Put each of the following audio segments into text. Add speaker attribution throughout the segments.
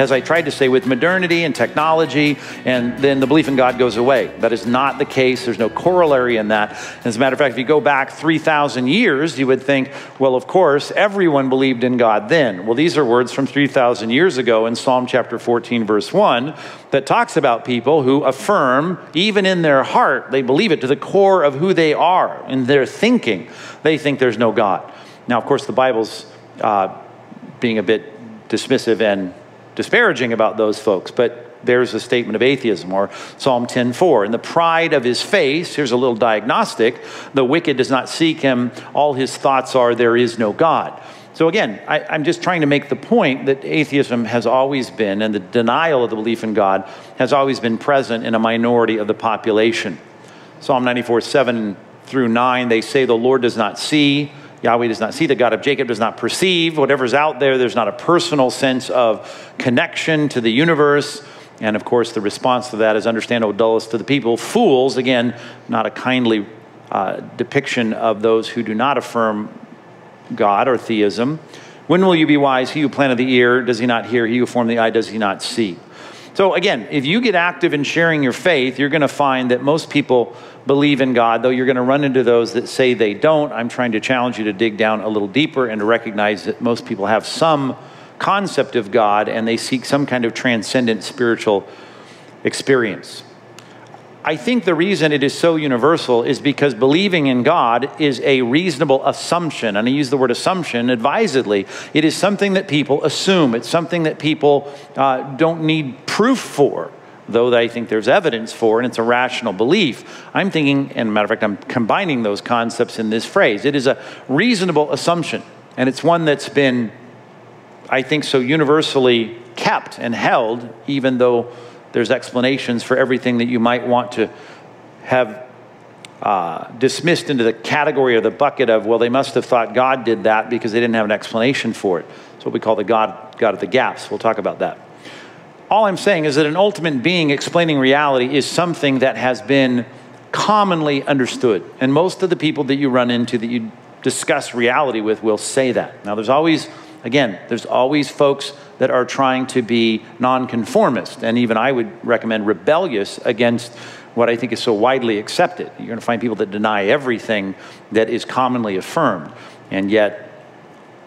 Speaker 1: as I tried to say, with modernity and technology, and then the belief in God goes away. That is not the case. There's no corollary in that. As a matter of fact, if you go back 3,000 years, you would think, well, of course, everyone believed in God then. Well, these are words from 3,000 years ago in Psalm chapter 14, verse 1, that talks about people who affirm, even in their heart, they believe it to the core of who they are, in their thinking, they think there's no God. Now, of course, the Bible's uh, being a bit dismissive and disparaging about those folks, but there's a statement of atheism or psalm 10.4 in the pride of his face here's a little diagnostic the wicked does not seek him. All his thoughts are there is no god so again I, i'm just trying to make the point that atheism has always been and the denial of the belief in god has always been present in a minority of the population. Psalm 94 7 through 9 they say the lord does not see Yahweh does not see, the God of Jacob does not perceive. Whatever's out there, there's not a personal sense of connection to the universe. And of course, the response to that is understand, O dullest to the people. Fools, again, not a kindly uh, depiction of those who do not affirm God or theism. When will you be wise? He who planted the ear, does he not hear? He who formed the eye, does he not see? So, again, if you get active in sharing your faith, you're going to find that most people believe in God, though you're going to run into those that say they don't. I'm trying to challenge you to dig down a little deeper and to recognize that most people have some concept of God and they seek some kind of transcendent spiritual experience. I think the reason it is so universal is because believing in God is a reasonable assumption. And I use the word assumption advisedly. It is something that people assume, it's something that people uh, don't need proof for, though I think there's evidence for, and it's a rational belief. I'm thinking, and matter of fact, I'm combining those concepts in this phrase. It is a reasonable assumption, and it's one that's been, I think, so universally kept and held, even though there's explanations for everything that you might want to have uh, dismissed into the category or the bucket of, well, they must have thought God did that because they didn't have an explanation for it. It's what we call the God, God of the gaps. We'll talk about that. All I'm saying is that an ultimate being explaining reality is something that has been commonly understood. And most of the people that you run into that you discuss reality with will say that. Now, there's always, again, there's always folks that are trying to be nonconformist, and even I would recommend rebellious against what I think is so widely accepted. You're going to find people that deny everything that is commonly affirmed, and yet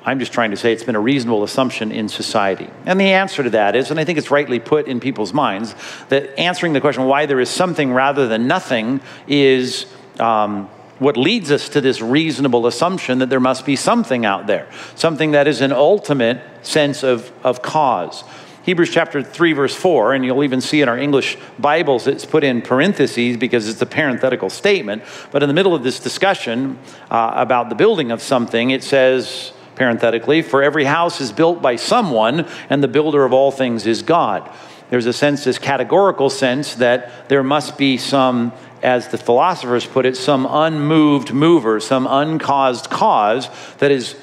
Speaker 1: I'm just trying to say it's been a reasonable assumption in society. And the answer to that is, and I think it's rightly put in people's minds, that answering the question why there is something rather than nothing is. Um, what leads us to this reasonable assumption that there must be something out there, something that is an ultimate sense of, of cause. Hebrews chapter 3, verse 4, and you'll even see in our English Bibles it's put in parentheses because it's a parenthetical statement. But in the middle of this discussion uh, about the building of something, it says, parenthetically, for every house is built by someone, and the builder of all things is God. There's a sense, this categorical sense, that there must be some as the philosophers put it, some unmoved mover, some uncaused cause that is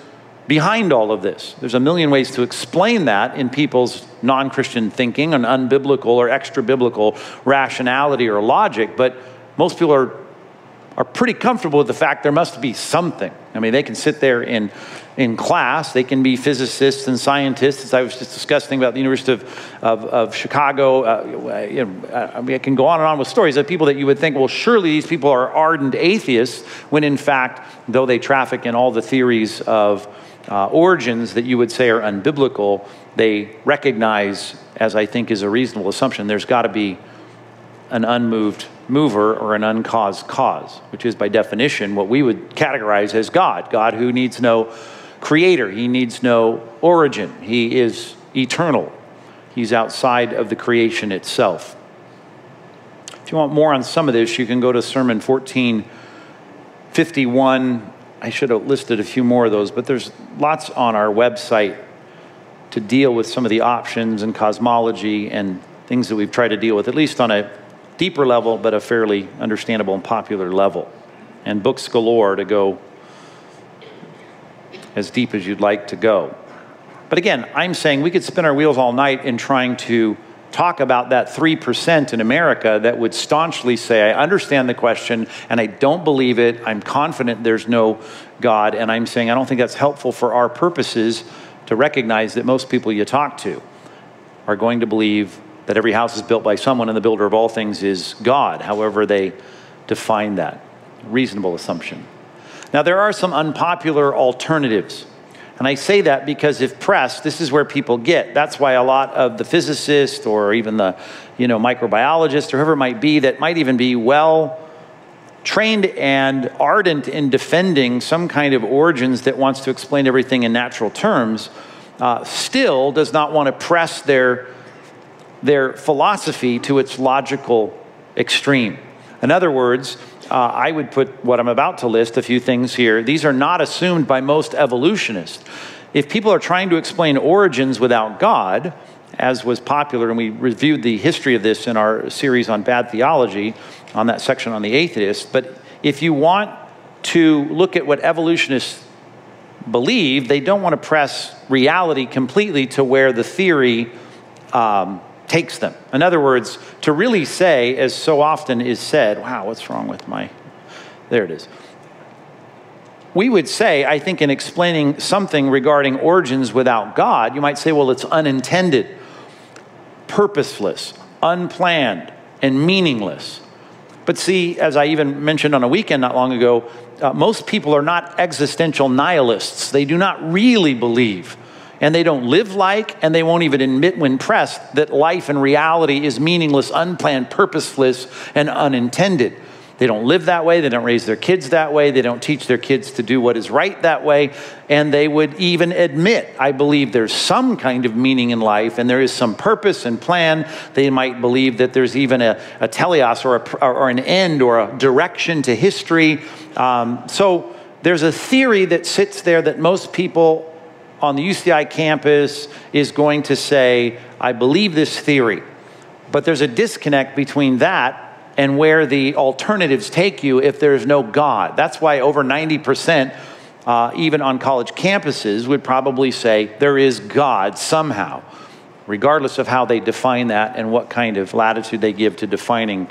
Speaker 1: behind all of this. There's a million ways to explain that in people's non Christian thinking, an unbiblical or extra biblical rationality or logic, but most people are, are pretty comfortable with the fact there must be something. I mean, they can sit there in in class. They can be physicists and scientists, as I was just discussing about the University of, of, of Chicago. Uh, you know, I, mean, I can go on and on with stories of people that you would think, well, surely these people are ardent atheists, when in fact, though they traffic in all the theories of uh, origins that you would say are unbiblical, they recognize, as I think is a reasonable assumption, there's got to be an unmoved mover or an uncaused cause, which is by definition what we would categorize as God. God who needs no creator, he needs no origin, he is eternal, he's outside of the creation itself. If you want more on some of this, you can go to Sermon 1451. I should have listed a few more of those, but there's lots on our website to deal with some of the options and cosmology and things that we've tried to deal with, at least on a deeper level, but a fairly understandable and popular level. And books galore to go as deep as you'd like to go. But again, I'm saying we could spin our wheels all night in trying to talk about that 3% in America that would staunchly say, I understand the question and I don't believe it. I'm confident there's no God. And I'm saying I don't think that's helpful for our purposes to recognize that most people you talk to are going to believe that every house is built by someone and the builder of all things is God, however they define that. Reasonable assumption. Now, there are some unpopular alternatives. And I say that because if pressed, this is where people get. That's why a lot of the physicists or even the, you know, microbiologist or whoever it might be that might even be well trained and ardent in defending some kind of origins that wants to explain everything in natural terms, uh, still does not want to press their their philosophy to its logical extreme. In other words, uh, I would put what I'm about to list, a few things here. These are not assumed by most evolutionists. If people are trying to explain origins without God, as was popular, and we reviewed the history of this in our series on bad theology, on that section on the atheist. But if you want to look at what evolutionists believe, they don't want to press reality completely to where the theory um, takes them. In other words, to really say, as so often is said, wow, what's wrong with my. There it is. We would say, I think, in explaining something regarding origins without God, you might say, well, it's unintended, purposeless, unplanned, and meaningless. But see, as I even mentioned on a weekend not long ago, uh, most people are not existential nihilists. They do not really believe and they don't live like, and they won't even admit when pressed that life and reality is meaningless, unplanned, purposeless, and unintended. They don't live that way. They don't raise their kids that way. They don't teach their kids to do what is right that way. And they would even admit, I believe there's some kind of meaning in life and there is some purpose and plan. They might believe that there's even a, a teleos or, a, or an end or a direction to history. Um, so there's a theory that sits there that most people on the UCI campus is going to say, I believe this theory. But there's a disconnect between that and where the alternatives take you if there's no God. That's why over 90%, uh, even on college campuses, would probably say there is God somehow, regardless of how they define that and what kind of latitude they give to defining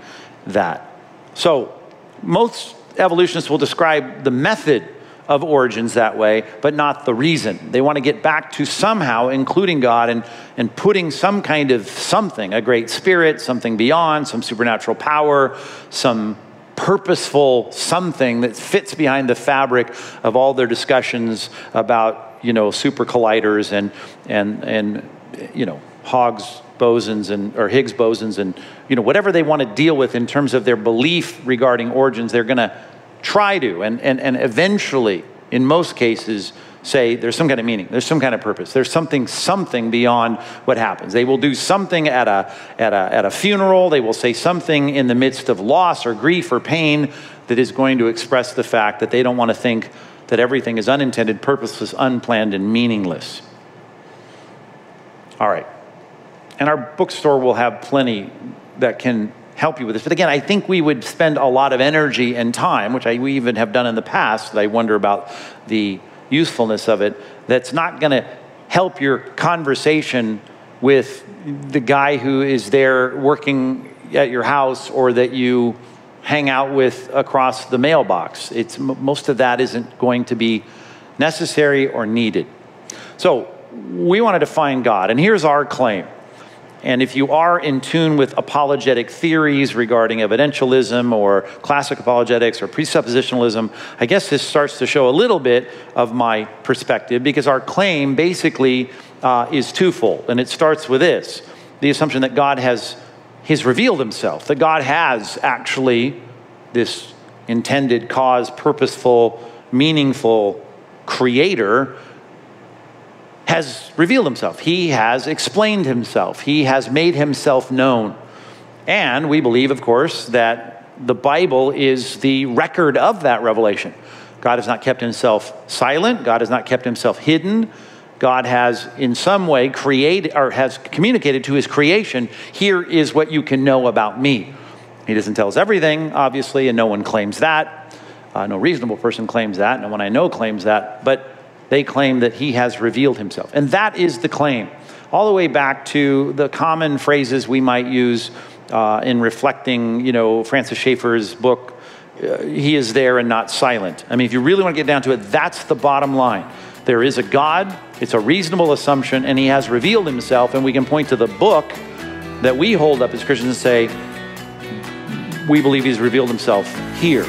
Speaker 1: that. So, most evolutionists will describe the method of origins that way, but not the reason. They want to get back to somehow including God and, and putting some kind of something, a great spirit, something beyond, some supernatural power, some purposeful something that fits behind the fabric of all their discussions about, you know, super colliders and, and, and you know, Higgs bosons and or Higgs bosons and you know whatever they want to deal with in terms of their belief regarding origins, they're going to try to, and, and, and eventually, in most cases, say there's some kind of meaning, there's some kind of purpose, there's something, something beyond what happens. They will do something at a, at a, at a funeral, they will say something in the midst of loss or grief or pain that is going to express the fact that they don't want to think that everything is unintended, purposeless, unplanned, and meaningless. All right. And our bookstore will have plenty that can help you with this. But again, I think we would spend a lot of energy and time, which I, we even have done in the past, that I wonder about the usefulness of it, that's not going to help your conversation with the guy who is there working at your house or that you hang out with across the mailbox. It's, most of that isn't going to be necessary or needed. So we wanted to find God, and here's our claim. And if you are in tune with apologetic theories regarding evidentialism or classic apologetics or presuppositionalism, I guess this starts to show a little bit of my perspective because our claim basically uh, is twofold. And it starts with this the assumption that God has He's revealed himself, that God has actually this intended cause, purposeful, meaningful creator has revealed himself. He has explained himself. He has made himself known. And we believe, of course, that the Bible is the record of that revelation. God has not kept himself silent, God has not kept himself hidden. God has in some way created or has communicated to his creation, here is what you can know about me. He doesn't tell us everything, obviously, and no one claims that. Uh, no reasonable person claims that. No one I know claims that. But they claim that he has revealed himself. And that is the claim, all the way back to the common phrases we might use uh, in reflecting, you know, Francis Schaeffer's book, uh, He is There and Not Silent. I mean, if you really want to get down to it, that's the bottom line there is a God, it's a reasonable assumption, and He has revealed Himself, and we can point to the book that we hold up as Christians and say, we believe He's revealed Himself here.